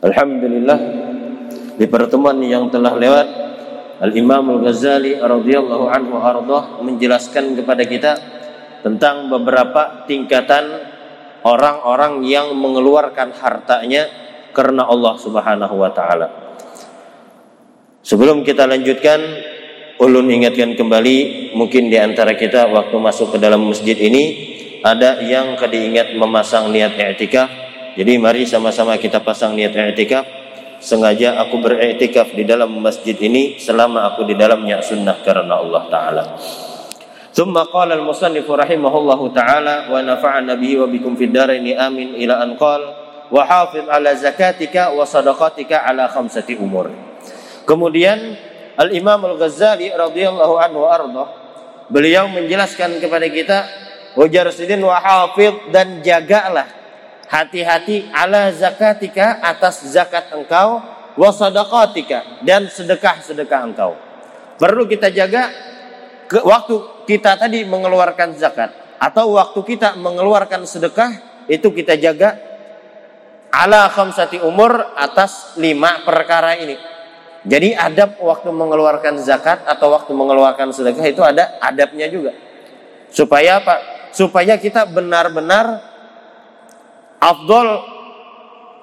Alhamdulillah di pertemuan yang telah lewat Al-Imam Al-Ghazali radhiyallahu anhu ardah menjelaskan kepada kita tentang beberapa tingkatan orang-orang yang mengeluarkan hartanya karena Allah Subhanahu wa taala. Sebelum kita lanjutkan, ulun ingatkan kembali mungkin di antara kita waktu masuk ke dalam masjid ini ada yang kediingat memasang niat i'tikaf jadi mari sama-sama kita pasang niat i'tikaf. Sengaja aku beriktikaf di dalam masjid ini selama aku di dalamnya sunnah karena Allah Taala. ثم قال المصنف رحمه الله تعالى ونفعنا به وبكم في الدارين آمين إلى أن قال وحافظ على زكاتك وصدقاتك على خمسة أمور Kemudian Al Imam Al Ghazali radhiyallahu anhu arda beliau menjelaskan kepada kita wajar sidin wa dan jagalah hati-hati ala zakatika atas zakat engkau wa sadaqatika dan sedekah-sedekah engkau. Perlu kita jaga ke waktu kita tadi mengeluarkan zakat atau waktu kita mengeluarkan sedekah itu kita jaga ala khamsati umur atas lima perkara ini. Jadi adab waktu mengeluarkan zakat atau waktu mengeluarkan sedekah itu ada adabnya juga. Supaya apa? Supaya kita benar-benar afdol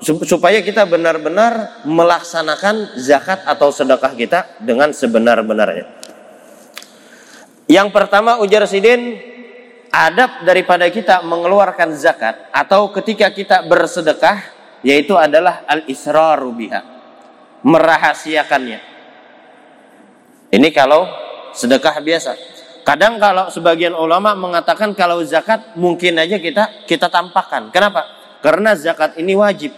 supaya kita benar-benar melaksanakan zakat atau sedekah kita dengan sebenar-benarnya. Yang pertama ujar sidin adab daripada kita mengeluarkan zakat atau ketika kita bersedekah yaitu adalah al-israru biha. Merahasiakannya. Ini kalau sedekah biasa. Kadang kalau sebagian ulama mengatakan kalau zakat mungkin aja kita kita tampakkan. Kenapa? Karena zakat ini wajib.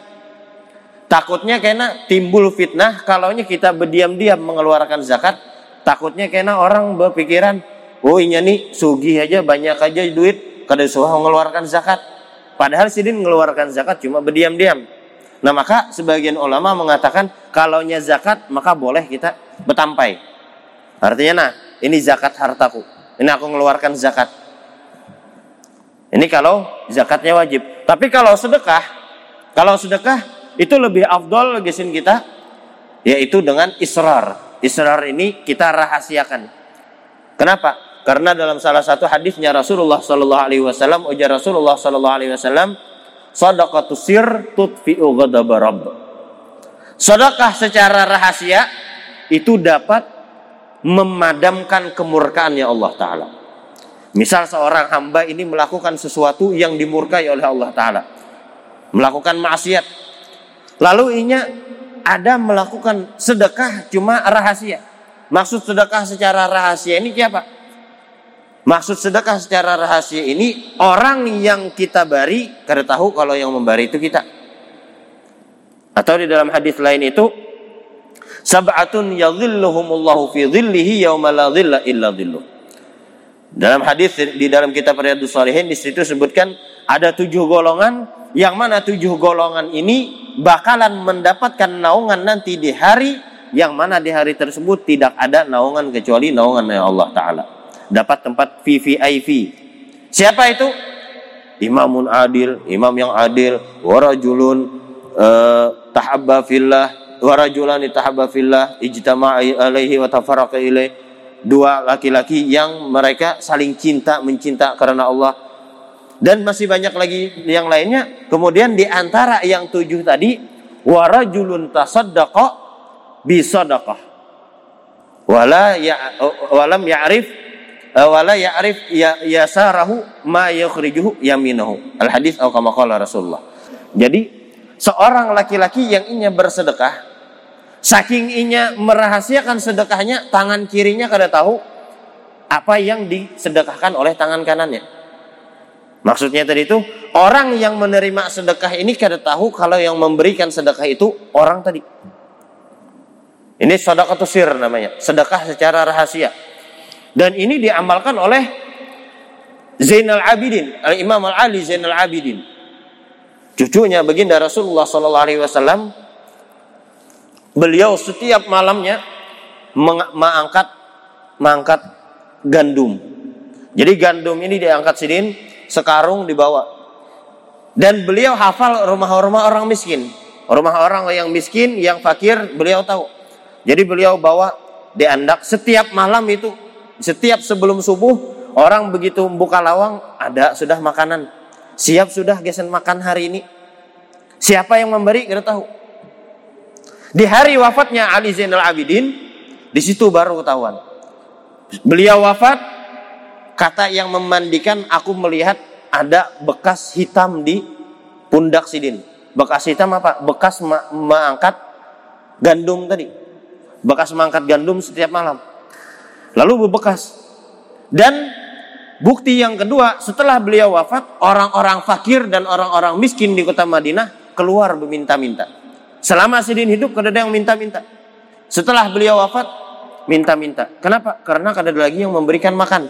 Takutnya karena timbul fitnah kalau kita berdiam-diam mengeluarkan zakat. Takutnya karena orang berpikiran, oh ini nih sugi aja banyak aja duit kada suah mengeluarkan zakat. Padahal sidin mengeluarkan zakat cuma berdiam-diam. Nah maka sebagian ulama mengatakan kalaunya zakat maka boleh kita betampai. Artinya nah ini zakat hartaku. Ini aku mengeluarkan zakat. Ini kalau zakatnya wajib. Tapi kalau sedekah, kalau sedekah itu lebih afdol gesin kita yaitu dengan israr. Israr ini kita rahasiakan. Kenapa? Karena dalam salah satu hadisnya Rasulullah Shallallahu Alaihi Wasallam, ujar Rasulullah Shallallahu Alaihi Wasallam, sadaqatu sir tutfi'u. Sedekah secara rahasia itu dapat memadamkan kemurkaannya Allah Taala. Misal seorang hamba ini melakukan sesuatu yang dimurkai oleh Allah Ta'ala. Melakukan maksiat. Lalu inya ada melakukan sedekah cuma rahasia. Maksud sedekah secara rahasia ini siapa? Maksud sedekah secara rahasia ini orang yang kita bari kada tahu kalau yang membari itu kita. Atau di dalam hadis lain itu sab'atun yadhilluhumullahu fi dhillihi yauma la dhilla illa dhilluh. Dalam hadis di dalam kitab Riyadhus Shalihin di situ sebutkan ada tujuh golongan yang mana tujuh golongan ini bakalan mendapatkan naungan nanti di hari yang mana di hari tersebut tidak ada naungan kecuali naungan Allah Taala. Dapat tempat VVIP. Siapa itu? Imamun adil, imam yang adil, warajulun uh, tahabba fillah, warajulani tahabba fillah, ijtama'i alaihi wa tafarraqa ilaihi dua laki-laki yang mereka saling cinta mencinta karena Allah. Dan masih banyak lagi yang lainnya. Kemudian di antara yang tujuh tadi warajulun tasaddaqa bi sadaqah. Wala ya walam ya'rif wala ya'rif ya yasarahu ma yukhrijuhu yaminahu. Al hadis atau kama qala Rasulullah. Jadi seorang laki-laki yang ingin bersedekah Saking inya merahasiakan sedekahnya, tangan kirinya kada tahu apa yang disedekahkan oleh tangan kanannya. Maksudnya tadi itu orang yang menerima sedekah ini kada tahu kalau yang memberikan sedekah itu orang tadi. Ini sedekah sir namanya, sedekah secara rahasia. Dan ini diamalkan oleh Zainal Abidin, Imam Al Ali Zainal Abidin. Cucunya baginda Rasulullah sallallahu alaihi wasallam beliau setiap malamnya mengangkat mengangkat gandum. Jadi gandum ini diangkat sidin, sekarung dibawa. Dan beliau hafal rumah-rumah orang miskin. Rumah orang yang miskin, yang fakir, beliau tahu. Jadi beliau bawa diandak setiap malam itu, setiap sebelum subuh, orang begitu buka lawang, ada sudah makanan. Siap sudah gesen makan hari ini. Siapa yang memberi, kita tahu. Di hari wafatnya Ali Zainal Abidin, di situ baru ketahuan. Beliau wafat, kata yang memandikan, aku melihat ada bekas hitam di pundak Sidin. Bekas hitam apa? Bekas mengangkat gandum tadi. Bekas mengangkat gandum setiap malam. Lalu berbekas. Dan bukti yang kedua, setelah beliau wafat, orang-orang fakir dan orang-orang miskin di kota Madinah keluar meminta-minta. Selama Sidin hidup, kada ada yang minta-minta. Setelah beliau wafat, minta-minta. Kenapa? Karena kada ada lagi yang memberikan makan.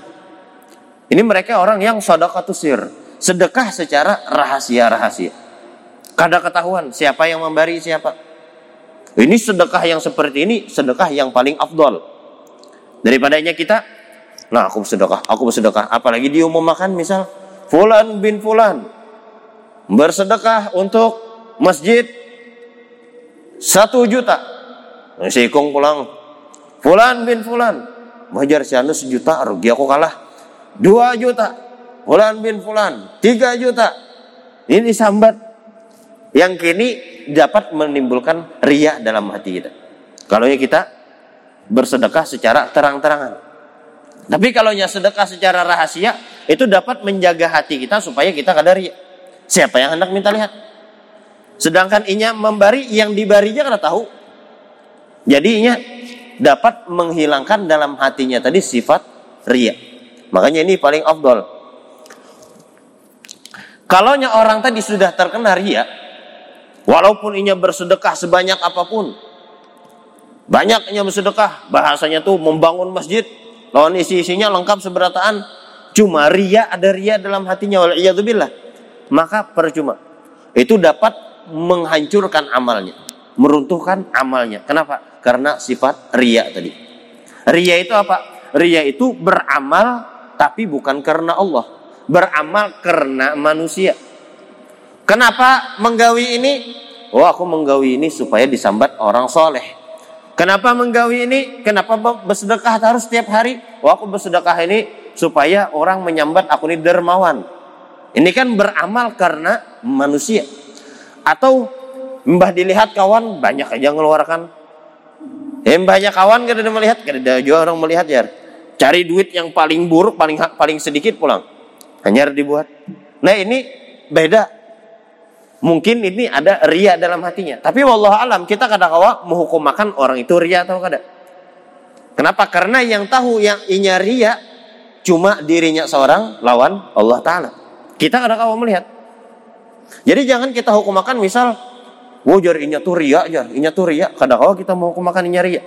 Ini mereka orang yang sodakatusir. Sedekah secara rahasia-rahasia. Kada ketahuan siapa yang memberi siapa. Ini sedekah yang seperti ini sedekah yang paling afdol. Daripadanya kita, nah aku bersedekah, aku bersedekah. Apalagi diumumkan misal, Fulan bin Fulan bersedekah untuk masjid satu juta. Sikung pulang, Fulan bin Fulan, wajar si anu sejuta, rugi aku kalah. Dua juta, Fulan bin Fulan, tiga juta. Ini sambat yang kini dapat menimbulkan riak dalam hati kita. Kalau kita bersedekah secara terang-terangan. Tapi kalau sedekah secara rahasia, itu dapat menjaga hati kita supaya kita kadar riak. Siapa yang hendak minta lihat? Sedangkan inya memberi, yang dibarinya karena tahu. Jadi inya dapat menghilangkan dalam hatinya tadi sifat riak. Makanya ini paling afdol. Kalau orang tadi sudah terkena riak, Walaupun inya bersedekah sebanyak apa pun. Banyaknya bersedekah. Bahasanya tuh membangun masjid. Lawan isi-isinya lengkap seberataan. Cuma ria ada ria dalam hatinya. Wal'iyadzubillah. Maka percuma. Itu dapat menghancurkan amalnya. Meruntuhkan amalnya. Kenapa? Karena sifat ria tadi. Ria itu apa? Ria itu beramal tapi bukan karena Allah. Beramal karena manusia. Kenapa menggawi ini? Oh aku menggawi ini supaya disambat orang soleh. Kenapa menggawi ini? Kenapa bersedekah harus setiap hari? Oh aku bersedekah ini supaya orang menyambat aku ini dermawan. Ini kan beramal karena manusia. Atau mbah dilihat kawan banyak aja ngeluarkan. Eh banyak kawan kada ada melihat, kada ada juga orang melihat ya. Cari duit yang paling buruk, paling paling sedikit pulang. Hanya dibuat. Nah ini beda Mungkin ini ada ria dalam hatinya. Tapi wallah alam kita kadang kawa menghukumakan orang itu ria atau kada. Kenapa? Karena yang tahu yang inya ria cuma dirinya seorang lawan Allah Ta'ala. Kita kadang kawa melihat. Jadi jangan kita hukumakan misal, wow jar inya tuh ria jar, inya tuh ria. Kadang kawa kita menghukumakan inya ria.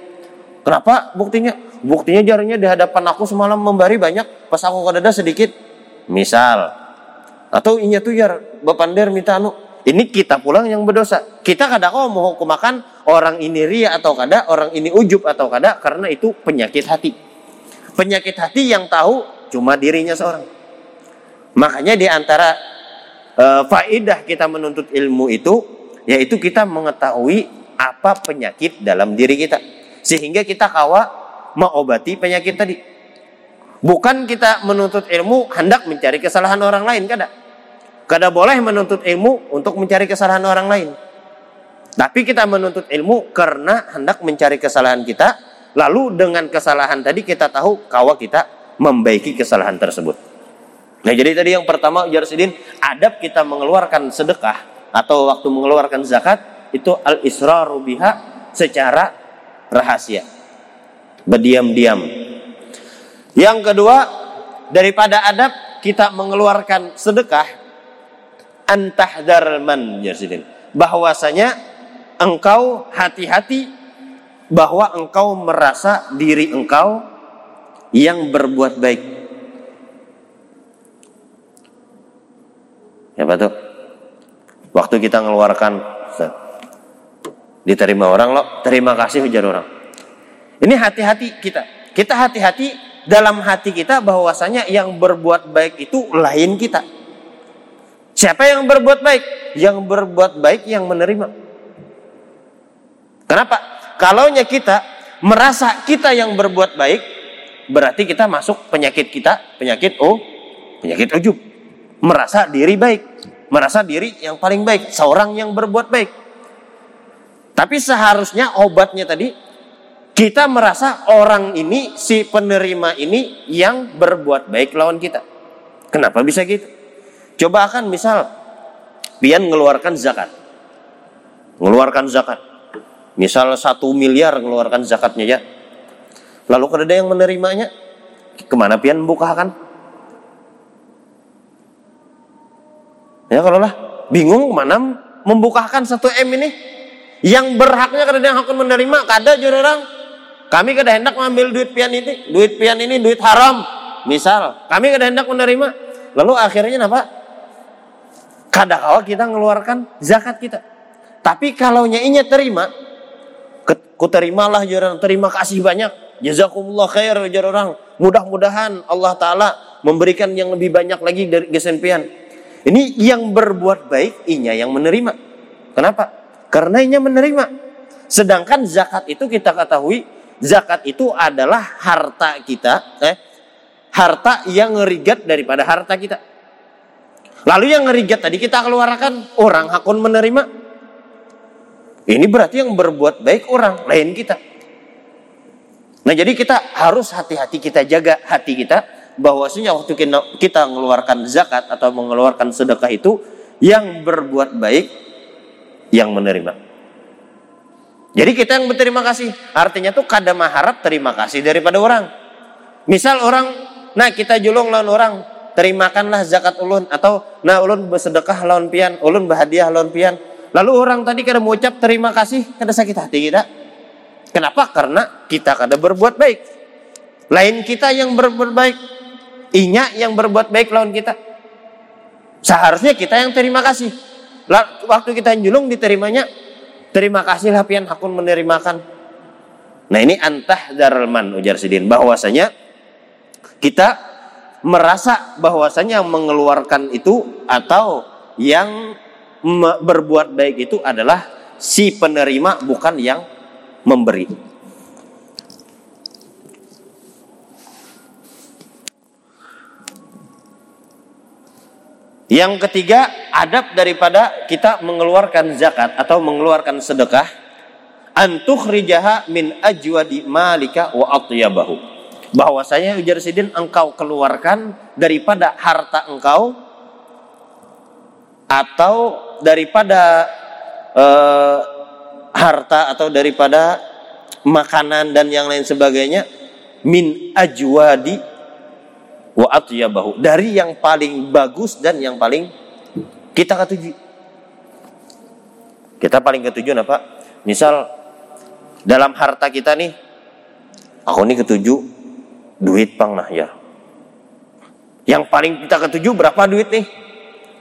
Kenapa? Buktinya, buktinya jarinya di hadapan aku semalam memberi banyak, pas aku kadada sedikit. Misal, atau inya tuh jar, bapander minta anu, ini kita pulang yang berdosa. Kita kadang mau menghukumakan orang ini ria atau kada, orang ini ujub atau kada, karena itu penyakit hati. Penyakit hati yang tahu cuma dirinya seorang. Makanya di antara e, faedah kita menuntut ilmu itu, yaitu kita mengetahui apa penyakit dalam diri kita. Sehingga kita kawa mengobati penyakit tadi. Bukan kita menuntut ilmu hendak mencari kesalahan orang lain, kada Kada boleh menuntut ilmu untuk mencari kesalahan orang lain. Tapi kita menuntut ilmu karena hendak mencari kesalahan kita. Lalu dengan kesalahan tadi kita tahu kawa kita membaiki kesalahan tersebut. Nah jadi tadi yang pertama Jarsidin adab kita mengeluarkan sedekah atau waktu mengeluarkan zakat itu al israru biha secara rahasia. Berdiam-diam. Yang kedua daripada adab kita mengeluarkan sedekah antahdar man. Bahwasanya engkau hati-hati bahwa engkau merasa diri engkau yang berbuat baik. Ya betul. Waktu kita mengeluarkan diterima orang lo, terima kasih ujar orang. Ini hati-hati kita. Kita hati-hati dalam hati kita bahwasanya yang berbuat baik itu lain kita. Siapa yang berbuat baik? Yang berbuat baik yang menerima. Kenapa? Kalaunya kita merasa kita yang berbuat baik, berarti kita masuk penyakit kita, penyakit oh, penyakit ujub. Merasa diri baik, merasa diri yang paling baik, seorang yang berbuat baik. Tapi seharusnya obatnya tadi kita merasa orang ini si penerima ini yang berbuat baik lawan kita. Kenapa bisa gitu? Coba akan misal pian mengeluarkan zakat. Mengeluarkan zakat. Misal satu miliar mengeluarkan zakatnya ya. Lalu ada yang menerimanya, ke mana pian membukakan? Ya kalau lah bingung ke mana membukakan satu M ini yang berhaknya kada yang akan menerima kada orang kami kada hendak mengambil duit pian ini, duit pian ini duit haram. Misal, kami kada hendak menerima. Lalu akhirnya apa? Kada kawa kita mengeluarkan zakat kita. Tapi kalau inya terima, ku terimalah jaran terima kasih banyak. Jazakumullah khair jar orang. Mudah-mudahan Allah taala memberikan yang lebih banyak lagi dari gesen pian. Ini yang berbuat baik inya yang menerima. Kenapa? Karena inya menerima. Sedangkan zakat itu kita ketahui zakat itu adalah harta kita, eh, harta yang ngerigat daripada harta kita. Lalu yang ngerigat tadi kita keluarkan, orang hakun menerima. Ini berarti yang berbuat baik orang, lain kita. Nah jadi kita harus hati-hati kita jaga hati kita bahwasanya waktu kita, mengeluarkan zakat atau mengeluarkan sedekah itu yang berbuat baik yang menerima. Jadi kita yang berterima kasih. Artinya tuh kada maharap terima kasih daripada orang. Misal orang, nah kita julung lawan orang, terimakanlah zakat ulun atau nah ulun bersedekah lawan pian, ulun berhadiah lawan pian. Lalu orang tadi kada mengucap terima kasih, kada sakit hati kita. Kenapa? Karena kita kada berbuat baik. Lain kita yang berbuat baik. Inya yang berbuat baik lawan kita. Seharusnya kita yang terima kasih. Waktu kita julung diterimanya Terima kasihlah pian hakun menerimakan. Nah ini antah daralman ujar sidin bahwasanya kita merasa bahwasanya yang mengeluarkan itu atau yang berbuat baik itu adalah si penerima bukan yang memberi. Yang ketiga, adab daripada kita mengeluarkan zakat atau mengeluarkan sedekah rijaha min ajwadi malika wa atyabahu. Bahwasanya ujar sidin engkau keluarkan daripada harta engkau atau daripada uh, harta atau daripada makanan dan yang lain sebagainya min ajwadi wa atyabahu dari yang paling bagus dan yang paling kita ketuju. Kita paling ketujuh apa? Misal dalam harta kita nih aku nih ketujuh duit pang nah ya. Yang paling kita ketujuh berapa duit nih?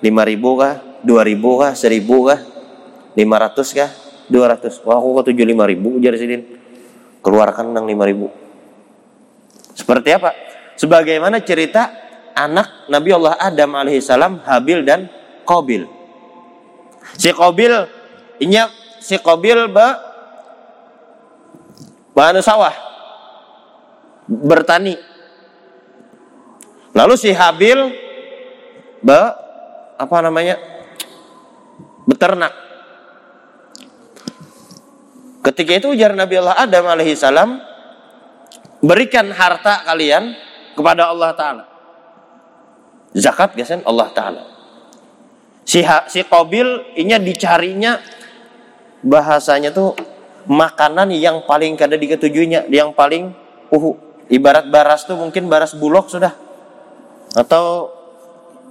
lima ribu kah? dua ribu kah? seribu kah? lima ratus kah? dua ratus Wah aku ketujuh lima ribu jadi sidin. Keluarkan nang lima ribu. Seperti apa? Sebagaimana cerita anak Nabi Allah Adam alaihissalam Habil dan Qabil. Si Qabil inya si Qabil ba bahan sawah bertani. Lalu si Habil ba apa namanya? beternak. Ketika itu ujar Nabi Allah Adam alaihissalam berikan harta kalian kepada Allah Ta'ala. Zakat biasanya Allah Ta'ala. Si, si Qabil ini dicarinya bahasanya tuh makanan yang paling kada diketujuinya, yang paling uhu. Ibarat baras tuh mungkin baras bulog sudah. Atau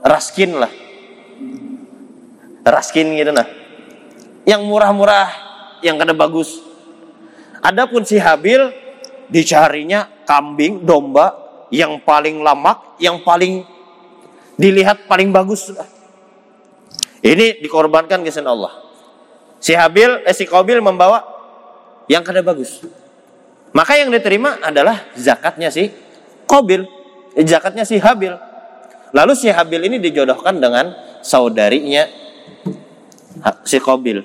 raskin lah. Raskin gitu nah. Yang murah-murah, yang kada bagus. Adapun si Habil dicarinya kambing, domba, yang paling lamak, yang paling dilihat paling bagus. Ini dikorbankan ke Allah. Si Habil, eh, si Qabil membawa yang kada bagus. Maka yang diterima adalah zakatnya si Qabil, eh, zakatnya si Habil. Lalu si Habil ini dijodohkan dengan saudarinya si Qabil.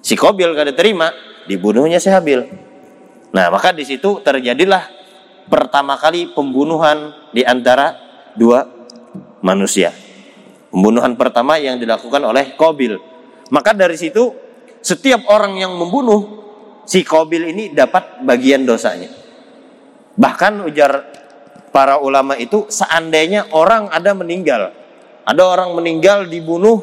Si Qabil kada terima, dibunuhnya si Habil. Nah, maka di situ terjadilah pertama kali pembunuhan di antara dua manusia. Pembunuhan pertama yang dilakukan oleh Kobil. Maka dari situ setiap orang yang membunuh si Kobil ini dapat bagian dosanya. Bahkan ujar para ulama itu seandainya orang ada meninggal, ada orang meninggal dibunuh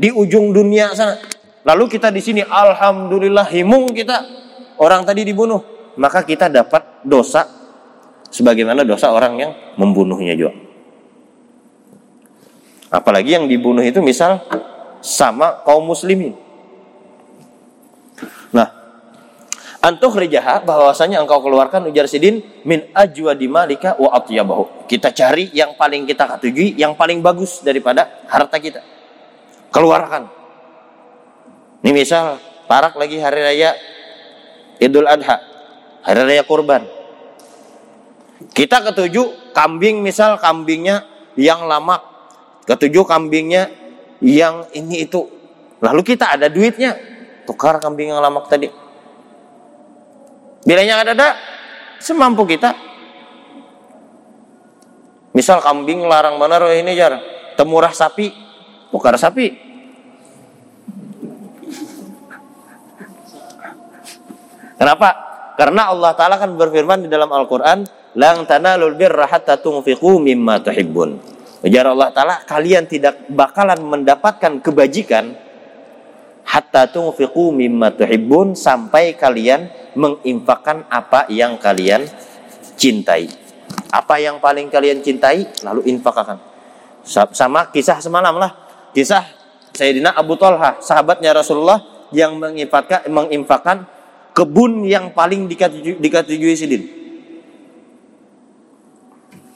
di ujung dunia sana. Lalu kita di sini alhamdulillah himung kita orang tadi dibunuh, maka kita dapat dosa sebagaimana dosa orang yang membunuhnya juga. Apalagi yang dibunuh itu misal sama kaum muslimin. Nah, Antuh rijaha bahwasanya engkau keluarkan ujar sidin min ajwa malika wa atyabahu. Kita cari yang paling kita ketujui, yang paling bagus daripada harta kita. Keluarkan. Ini misal parak lagi hari raya Idul Adha, hari raya kurban. Kita ketujuh kambing misal kambingnya yang lama, ketujuh kambingnya yang ini itu. Lalu kita ada duitnya, tukar kambing yang lama tadi Bilanya ada ada semampu kita. Misal kambing larang mana roh ini jar, temurah sapi, tukar sapi. Kenapa? Karena Allah Ta'ala kan berfirman di dalam Al-Quran, Lang tanalul birra hatta tunfiqu mimma tuhibbun. Ujar Allah Ta'ala, kalian tidak bakalan mendapatkan kebajikan hatta tunfiqu mimma tuhibbun sampai kalian menginfakkan apa yang kalian cintai. Apa yang paling kalian cintai lalu infakkan. Sama kisah semalam lah. Kisah Sayyidina Abu Talha, sahabatnya Rasulullah yang menginfakkan menginfakkan kebun yang paling dikatujui sidin.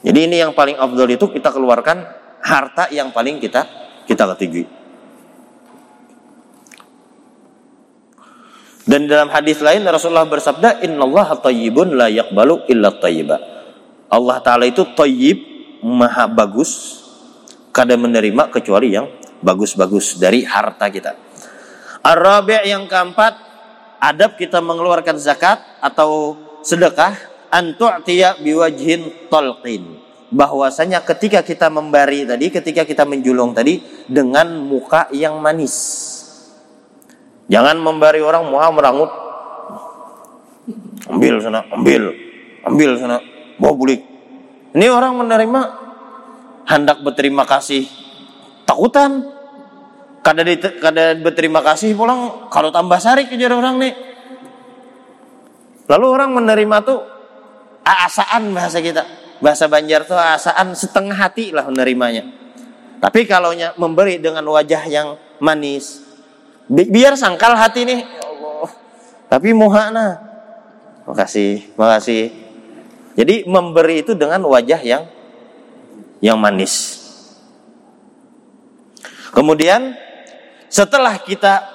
Jadi ini yang paling afdol itu kita keluarkan harta yang paling kita kita ketujui. Dan dalam hadis lain Rasulullah bersabda, "Innallaha thayyibun la yaqbalu illa thayyiba." Allah taala itu thayyib, maha bagus, kada menerima kecuali yang bagus-bagus dari harta kita. Ar-rabi' yang keempat, adab kita mengeluarkan zakat atau sedekah antu'tiya biwajhin talqin. Bahwasanya ketika kita memberi tadi, ketika kita menjulung tadi dengan muka yang manis Jangan membari orang muha merangut. Ambil sana, ambil, ambil sana, bawa bulik. Ini orang menerima hendak berterima kasih takutan. Kada, di, kada berterima kasih pulang kalau tambah sari kejar orang nih. Lalu orang menerima tuh asaan bahasa kita. Bahasa Banjar tuh asaan setengah hati lah menerimanya. Tapi kalau memberi dengan wajah yang manis, Bi biar sangkal hati nih, ya. Tapi muhana. Makasih, makasih. Jadi memberi itu dengan wajah yang yang manis. Kemudian setelah kita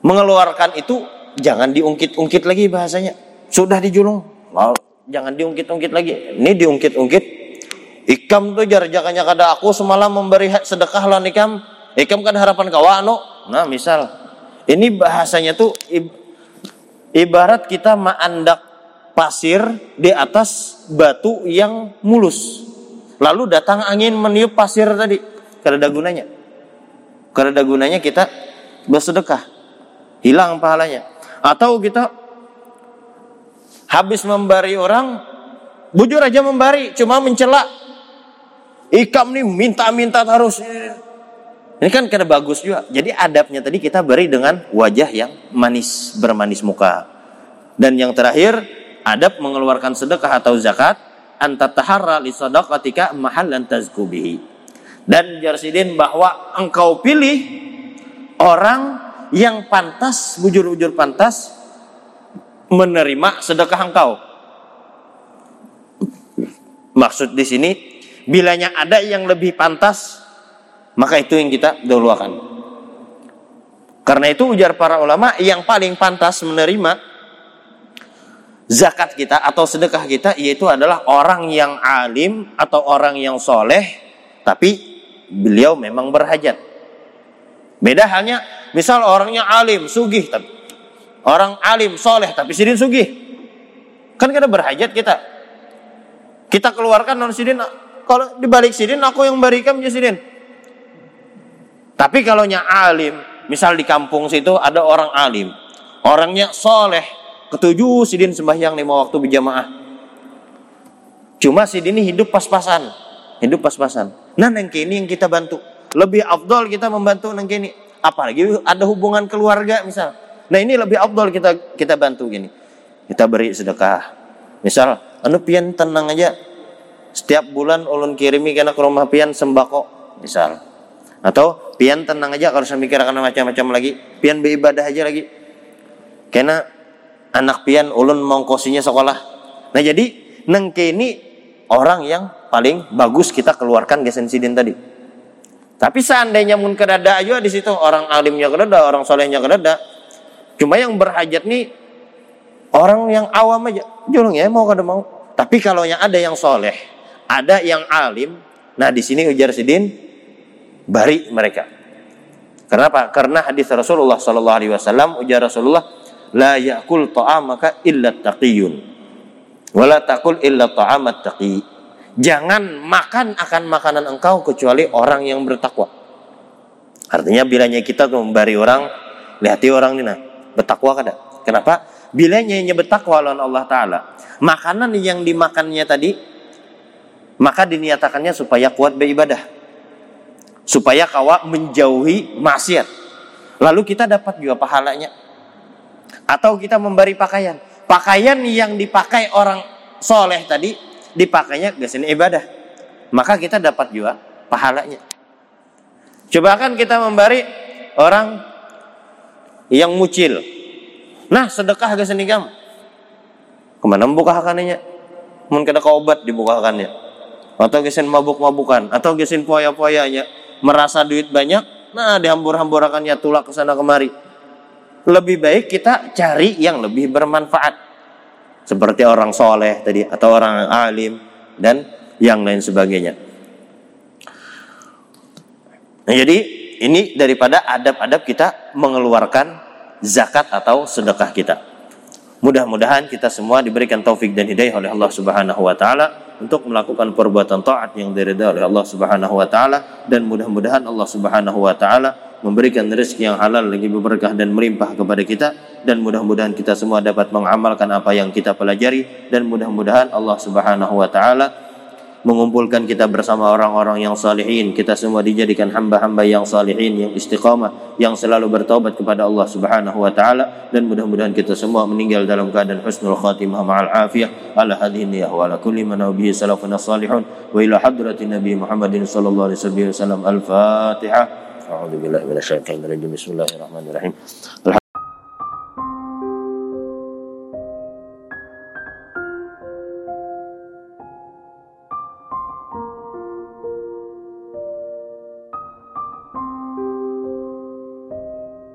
mengeluarkan itu jangan diungkit-ungkit lagi bahasanya. Sudah dijulung. Lalu jangan diungkit-ungkit lagi. Ini diungkit-ungkit. Ikam tuh jar jangannya kada aku semalam memberi sedekah lawan ikam Ikam kan harapan kawano. Nah, misal ini bahasanya tuh ibarat kita menandak pasir di atas batu yang mulus. Lalu datang angin meniup pasir tadi. Karena gunanya. Karena gunanya kita bersedekah. Hilang pahalanya. Atau kita habis membari orang, bujur aja membari, cuma mencela. Ikam nih minta-minta terus. Ini kan karena bagus juga. Jadi adabnya tadi kita beri dengan wajah yang manis, bermanis muka. Dan yang terakhir, adab mengeluarkan sedekah atau zakat antataharra li sadaqatika mahallan tazkubihi. Dan jarsidin bahwa engkau pilih orang yang pantas, bujur-bujur pantas menerima sedekah engkau. Maksud di sini, bilanya ada yang lebih pantas maka itu yang kita dahulukan. Karena itu ujar para ulama yang paling pantas menerima zakat kita atau sedekah kita yaitu adalah orang yang alim atau orang yang soleh tapi beliau memang berhajat. Beda halnya misal orangnya alim, sugih tapi orang alim soleh tapi sidin sugih. Kan kita berhajat kita. Kita keluarkan non sidin kalau dibalik sidin aku yang berikan ya sidin. Tapi kalau nya alim misal di kampung situ ada orang alim. Orangnya soleh ketujuh sidin sembahyang lima waktu berjamaah. Cuma sidin ini hidup pas-pasan. Hidup pas-pasan. Nah yang kini yang kita bantu. Lebih afdol kita membantu nang kini. Apalagi ada hubungan keluarga misal nah ini lebih afdol kita kita bantu gini. Kita beri sedekah. Misal anu pian tenang aja. Setiap bulan ulun kirimi kena ke rumah pian sembako misal. Atau pian tenang aja kalau saya mikir akan macam-macam lagi. Pian beribadah aja lagi. Karena anak pian ulun mongkosinya sekolah. Nah jadi neng kini orang yang paling bagus kita keluarkan gesen sidin tadi. Tapi seandainya mun kedada aja di situ orang alimnya kedada, orang solehnya kedada. Cuma yang berhajat nih orang yang awam aja. Julung ya mau kada mau. Tapi kalau yang ada yang soleh, ada yang alim, nah di sini ujar sidin bari mereka. Kenapa? Karena hadis Rasulullah Sallallahu Alaihi Wasallam ujar Rasulullah, la yakul ta'amaka illa taqiyun, wala takul illa ta'amat taqi. Jangan makan akan makanan engkau kecuali orang yang bertakwa. Artinya bilanya kita memberi orang, lihati orang ini nah, bertakwa kada. Kenapa? Bilanya yang bertakwa lawan Allah Ta'ala. Makanan yang dimakannya tadi, maka diniatakannya supaya kuat beribadah. Supaya kawa menjauhi maksiat. Lalu kita dapat juga pahalanya. Atau kita memberi pakaian. Pakaian yang dipakai orang soleh tadi dipakainya sini ibadah. Maka kita dapat juga pahalanya. Coba kan kita memberi orang yang mucil. Nah, sedekah ke sini kamu. Ke mana membuka hakannya? Mungkin ada obat dibukakannya. Atau gesin mabuk-mabukan. Atau gesin poya-poyanya. Merasa duit banyak. Nah, dihambur-hamburakannya tulak ke sana kemari. Lebih baik kita cari yang lebih bermanfaat seperti orang soleh tadi atau orang alim dan yang lain sebagainya. Nah, jadi ini daripada adab-adab kita mengeluarkan zakat atau sedekah kita. Mudah-mudahan kita semua diberikan taufik dan hidayah oleh Allah Subhanahu wa taala untuk melakukan perbuatan taat yang diridhai oleh Allah Subhanahu wa taala dan mudah-mudahan Allah Subhanahu wa taala memberikan rezeki yang halal lagi berkah dan melimpah kepada kita dan mudah-mudahan kita semua dapat mengamalkan apa yang kita pelajari dan mudah-mudahan Allah Subhanahu wa taala mengumpulkan kita bersama orang-orang yang salihin kita semua dijadikan hamba-hamba yang salihin yang istiqamah yang selalu bertaubat kepada Allah Subhanahu wa taala dan mudah-mudahan kita semua meninggal dalam keadaan husnul khatimah ma'al afiyah ala hadhihi niyah wa ala kulli man bihi salafun salihun wa ila hadratin nabi Muhammadin sallallahu alaihi wasallam al-fatihah أعوذ بالله من الشيطان الرجيم بسم الله الرحمن الرحيم الحمد